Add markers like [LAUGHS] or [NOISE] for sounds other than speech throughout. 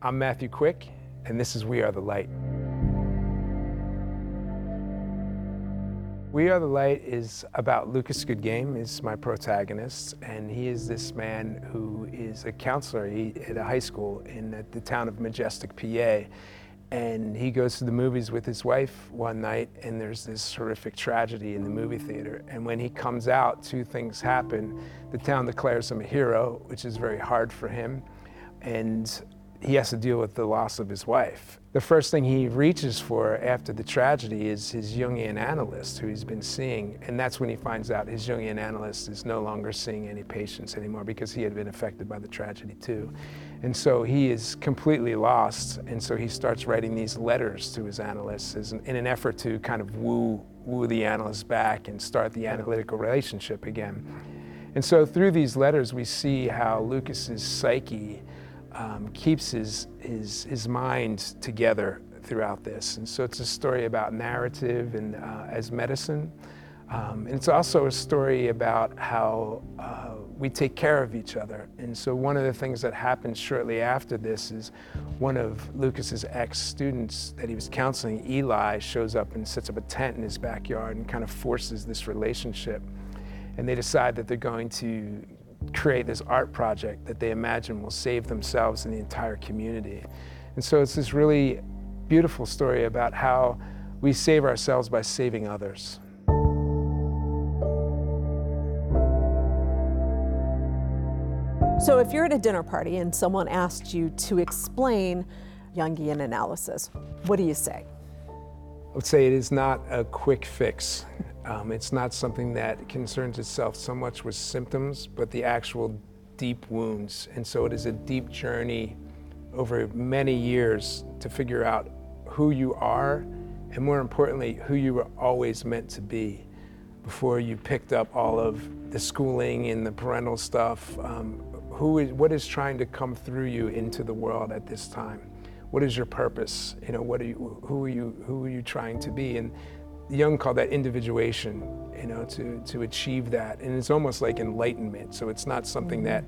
I'm Matthew Quick, and this is We Are the Light. We Are the Light is about Lucas Goodgame, is my protagonist, and he is this man who is a counselor at a high school in the town of Majestic, PA. And he goes to the movies with his wife one night, and there's this horrific tragedy in the movie theater. And when he comes out, two things happen. The town declares him a hero, which is very hard for him, and he has to deal with the loss of his wife. The first thing he reaches for after the tragedy is his Jungian analyst, who he's been seeing, and that's when he finds out his Jungian analyst is no longer seeing any patients anymore because he had been affected by the tragedy too. And so he is completely lost, and so he starts writing these letters to his analysts in an effort to kind of woo, woo the analyst back and start the analytical relationship again. And so through these letters, we see how Lucas's psyche um, keeps his, his, his mind together throughout this. And so it's a story about narrative and uh, as medicine. Um, and it's also a story about how uh, we take care of each other. And so one of the things that happens shortly after this is one of Lucas's ex-students that he was counseling, Eli, shows up and sets up a tent in his backyard and kind of forces this relationship. And they decide that they're going to create this art project that they imagine will save themselves and the entire community. And so it's this really beautiful story about how we save ourselves by saving others. So if you're at a dinner party and someone asked you to explain Jungian analysis, what do you say? I would say it is not a quick fix. Um, it's not something that concerns itself so much with symptoms, but the actual deep wounds. And so it is a deep journey over many years to figure out who you are, and more importantly, who you were always meant to be before you picked up all of the schooling and the parental stuff. Um, who is, what is trying to come through you into the world at this time? What is your purpose? You know, what are you, who are you, who are you trying to be? And Jung called that individuation, you know, to, to achieve that. And it's almost like enlightenment. So it's not something that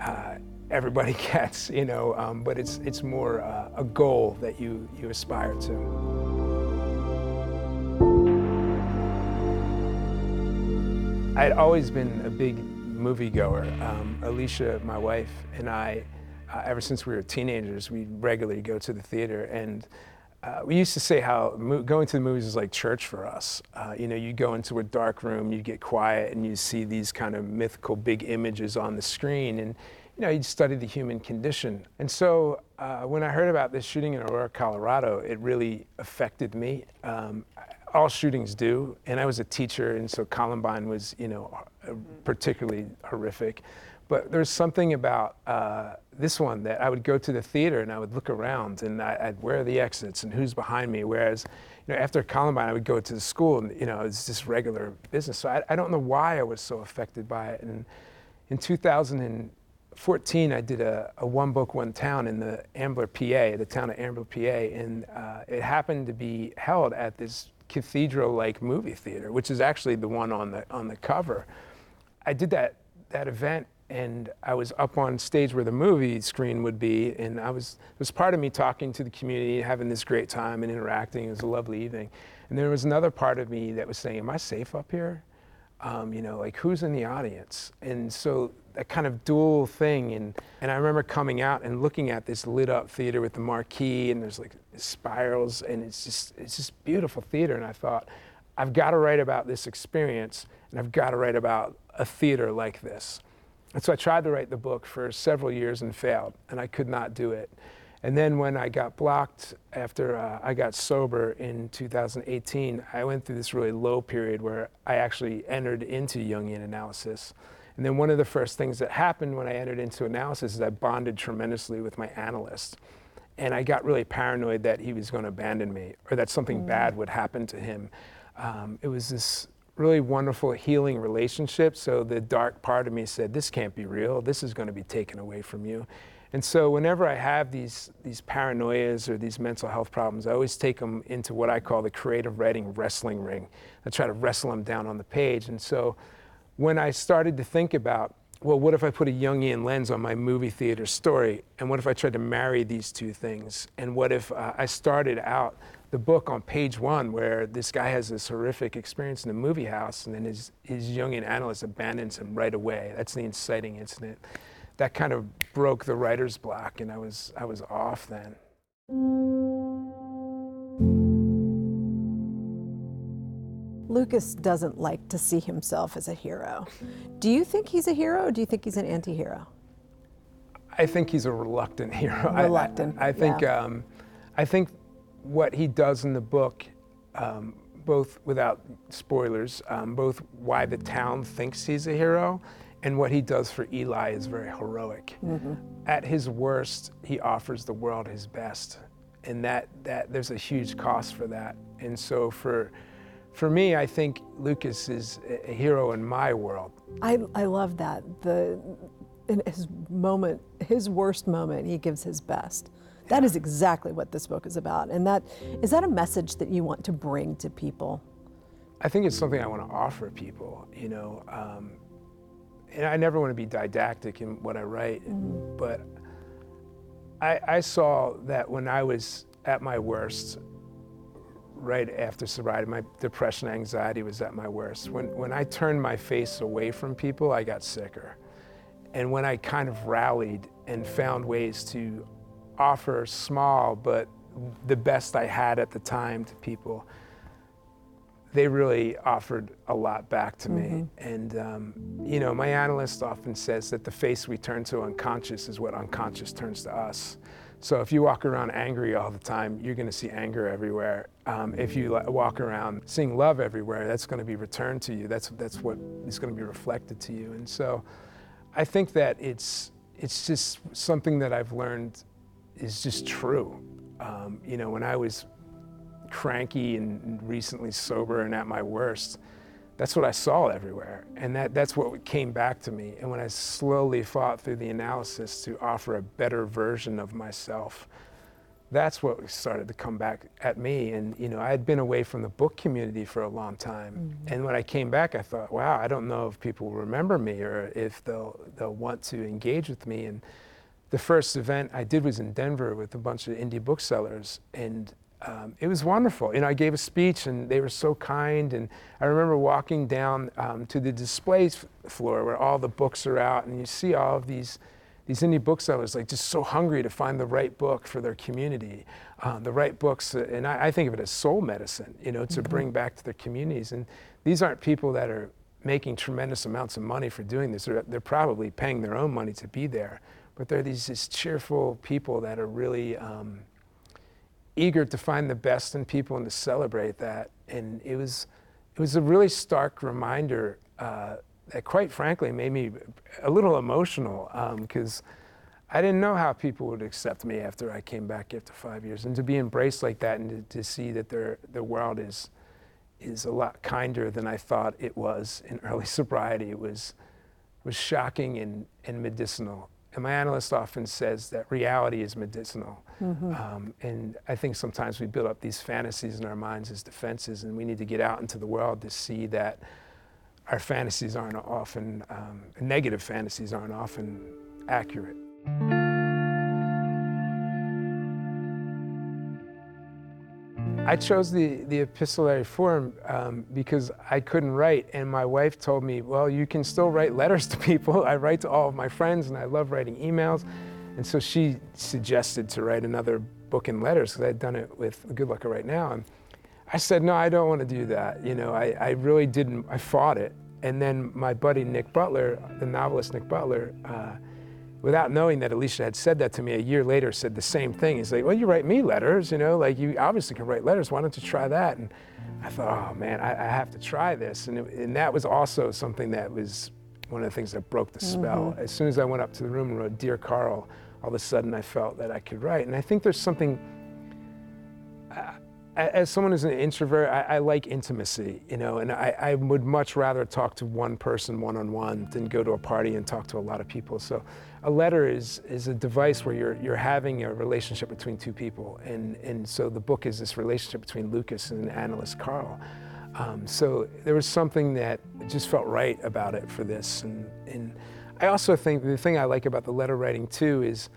uh, everybody [LAUGHS] gets, you know, um, but it's, it's more uh, a goal that you, you aspire to. I had always been a big moviegoer. Um, Alicia, my wife, and I, uh, ever since we were teenagers, we regularly go to the theater. And uh, we used to say how going to the movies is like church for us. Uh, you know, you go into a dark room, you get quiet, and you see these kind of mythical big images on the screen, and you know, you study the human condition. And so, uh, when I heard about this shooting in Aurora, Colorado, it really affected me. Um, all shootings do, and I was a teacher, and so Columbine was, you know, particularly horrific. But there's something about uh, this one that I would go to the theater and I would look around and I, would where are the exits and who's behind me. Whereas, you know, after Columbine, I would go to the school and you know it's just regular business. So I, I don't know why I was so affected by it. And in 2014, I did a, a one book, one town in the Ambler, PA, the town of Ambler, PA, and uh, it happened to be held at this cathedral-like movie theater, which is actually the one on the on the cover. I did that that event and I was up on stage where the movie screen would be, and I was it was part of me talking to the community, having this great time and interacting. It was a lovely evening, and there was another part of me that was saying, "Am I safe up here? Um, you know, like who's in the audience?" And so that kind of dual thing, and and I remember coming out and looking at this lit up theater with the marquee, and there's like spirals, and it's just it's just beautiful theater, and I thought. I've got to write about this experience, and I've got to write about a theater like this. And so I tried to write the book for several years and failed, and I could not do it. And then when I got blocked after uh, I got sober in 2018, I went through this really low period where I actually entered into Jungian analysis. And then one of the first things that happened when I entered into analysis is I bonded tremendously with my analyst. And I got really paranoid that he was going to abandon me or that something mm. bad would happen to him. Um, it was this really wonderful healing relationship. So the dark part of me said, this can't be real. This is going to be taken away from you. And so whenever I have these, these paranoias or these mental health problems, I always take them into what I call the creative writing wrestling ring. I try to wrestle them down on the page. And so when I started to think about well, what if I put a Jungian lens on my movie theater story? And what if I tried to marry these two things? And what if uh, I started out the book on page one where this guy has this horrific experience in a movie house and then his, his Jungian analyst abandons him right away? That's the inciting incident. That kind of broke the writer's block, and I was, I was off then. Lucas doesn't like to see himself as a hero. Do you think he's a hero or do you think he's an anti hero? I think he's a reluctant [LAUGHS] hero. Reluctant. I, I, I think, yeah. um, I think what he does in the book, um, both without spoilers, um, both why the town thinks he's a hero and what he does for Eli is very heroic. Mm-hmm. At his worst, he offers the world his best. And that, that there's a huge cost for that. And so for, for me, I think Lucas is a hero in my world. I, I love that. The, in his moment, his worst moment, he gives his best. That is exactly what this book is about. And that is that a message that you want to bring to people? I think it's something I want to offer people, you know. Um, and I never want to be didactic in what I write, but I, I saw that when I was at my worst, right after sobriety, my depression, anxiety was at my worst. When, when I turned my face away from people, I got sicker. And when I kind of rallied and found ways to offer small but the best I had at the time to people, they really offered a lot back to me. And, um, you know, my analyst often says that the face we turn to unconscious is what unconscious turns to us. So if you walk around angry all the time, you're going to see anger everywhere. Um, if you walk around seeing love everywhere, that's going to be returned to you. That's, that's what is going to be reflected to you. And so I think that it's, it's just something that I've learned is just true. Um, you know, when I was cranky and recently sober and at my worst, that's what I saw everywhere. And that, that's what came back to me. And when I slowly fought through the analysis to offer a better version of myself, that's what started to come back at me. And, you know, I had been away from the book community for a long time. And when I came back, I thought, wow, I don't know if people will remember me or if they'll, they'll want to engage with me. And the first event I did was in Denver with a bunch of indie booksellers. And um, it was wonderful. You know, I gave a speech and they were so kind. And I remember walking down um, to the displays floor where all the books are out, and you see all of these these indie booksellers like just so hungry to find the right book for their community, um, the right books. uh, And I, I think of it as soul medicine, you know, to bring back to their communities. And these aren't people that are making tremendous amounts of money for doing this. They're, they're probably paying their own money to be there. But they're these just cheerful people that are really um, eager to find the best in people and to celebrate that. And it was, it was a really stark reminder uh, that, quite frankly, made me a little emotional because I didn't know how people would accept me after I came back after five years. And to be embraced like that and to, to see that their, the world is, is a lot kinder than I thought it was in [LAUGHS] early sobriety, it was, was shocking and, and medicinal. And my analyst often says that reality is medicinal. Um, and I think sometimes we build up these fantasies in our minds as defenses, and we need to get out into the world to see that our fantasies aren't often, um, negative fantasies aren't often accurate. I chose the, the epistolary form um, because I couldn't write, and my wife told me, Well, you can still write letters [LAUGHS] to people. I write to all of my friends, and I love writing emails. And so she suggested to write another book in letters because I'd done it with Good Luck Right Now. And I said, No, I don't want to do that. You know, I, I really didn't, I fought it. And then my buddy Nick Butler, the novelist Nick Butler, uh, without knowing that Alicia had said that to me a year later, said the same thing. He's like, well, you write me letters, you know, like you obviously can write letters. Why don't you try that? And I thought, oh man, I, I have to try this. And, it, and that was also something that was one of the things that broke the spell. As soon as I went up to the room and wrote, Dear Carl, all of a sudden I felt that I could write. And I think there's something, as someone who's an introvert, I, I like intimacy, you know, and I, I would much rather talk to one person one on one than go to a party and talk to a lot of people. So a letter is, is a device where you're, you're having a relationship between two people. And, and so the book is this relationship between Lucas and analyst Carl. Um, so there was something that just felt right about it for this. And, and I also think the thing I like about the letter writing too is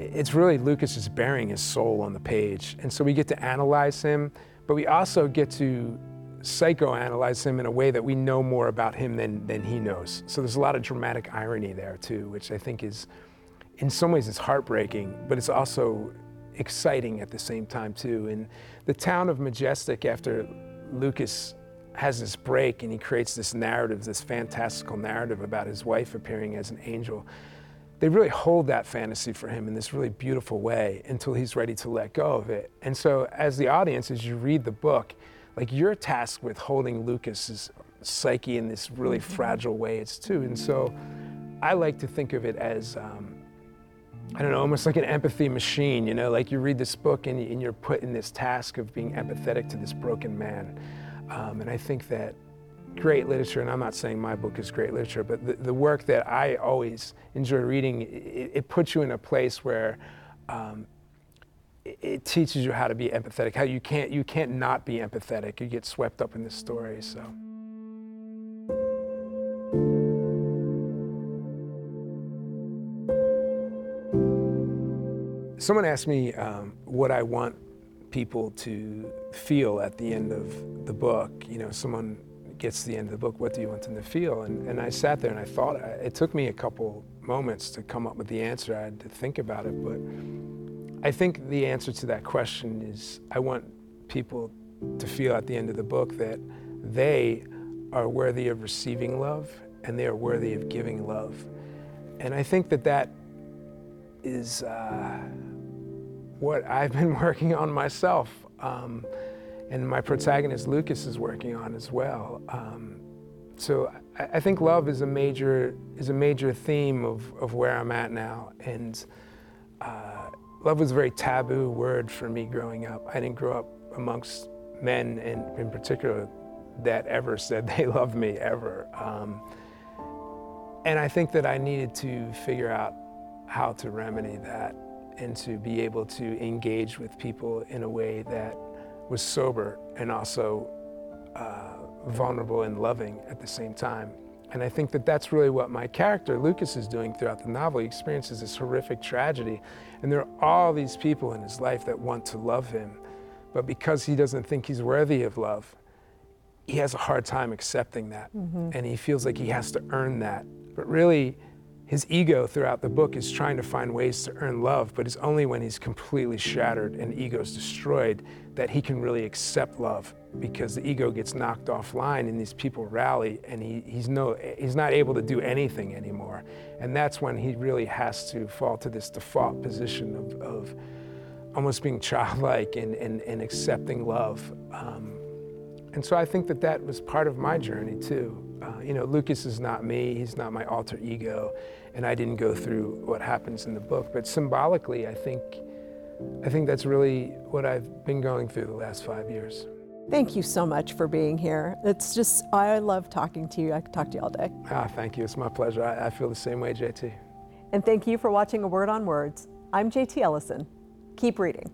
it's really Lucas is baring his soul on the page. And so we get to analyze him, but we also get to psychoanalyze him in a way that we know more about him than, than he knows. So there's a lot of dramatic irony there too, which I think is, in some ways, it's heartbreaking, but it's also exciting at the same time too. And the town of Majestic, after Lucas has this break and he creates this narrative, this fantastical narrative about his wife appearing as an angel, they really hold that fantasy for him in this really beautiful way until he's ready to let go of it. And so, as the audience, as you read the book, like you're tasked with holding Lucas's psyche in this really mm-hmm. fragile way, it's too. And so, I like to think of it as, um, I don't know, almost like an empathy machine. You know, like you read this book and, and you're put in this task of being empathetic to this broken man. Um, and I think that great literature, and I'm not saying my book is great literature, but the, the work that I always enjoy reading, it, it puts you in a place where um, it, it, teaches you how to be empathetic, how you can't, you can't not be empathetic. You get swept up in the story, so. Someone asked me um, what I want people to feel at the end of the book. You know, someone gets to the end of the book, what do you want them to feel? And, and I sat there and I thought, it took me a couple moments to come up with the answer. I had to think about it, but I think the answer to that question is I want people to feel at the end of the book that they are worthy of receiving love and they are worthy of giving love. And I think that that is uh, what I've been [LAUGHS] working on myself. Um, and my protagonist Lucas is working on as well. Um, so I, I, think love is a major is a major theme of, of where I'm at now, and uh, love was a very taboo word for me growing up. I didn't grow up amongst men, and in particular, that ever said [LAUGHS] they loved me ever. Um, and I think that I needed to figure out how to remedy that and to be able to engage with people in a way that was sober and also uh, vulnerable and loving at the same time. And I think that that's really what my character, Lucas, is doing throughout the novel. He experiences this horrific tragedy, and there are all these people in his life that want to love him. But because he doesn't think he's worthy of love, he has a hard time accepting that. Mm-hmm. And he feels like he has to earn that. But really, his ego throughout the book is trying to find ways to earn love, but it's only when he's completely shattered and ego's destroyed that he can really accept love because the ego gets knocked offline and these people rally and he, he's, no, he's not able to do anything anymore. And that's when he really has to fall to this default position of, of almost being childlike and, and, and accepting love. Um, and so I think that that was part of my journey too. Uh, you know, Lucas is not me, he's not my alter ego, and I didn't go through what happens in the book. But symbolically, I think, I think that's really what I've been going through the last five years. Thank you so much for being here. It's just, I love talking to you. I could talk to you all day. Ah, thank you. It's my pleasure. I, I feel the same way, JT. And thank you for watching A Word on Words. I'm JT Ellison. Keep reading.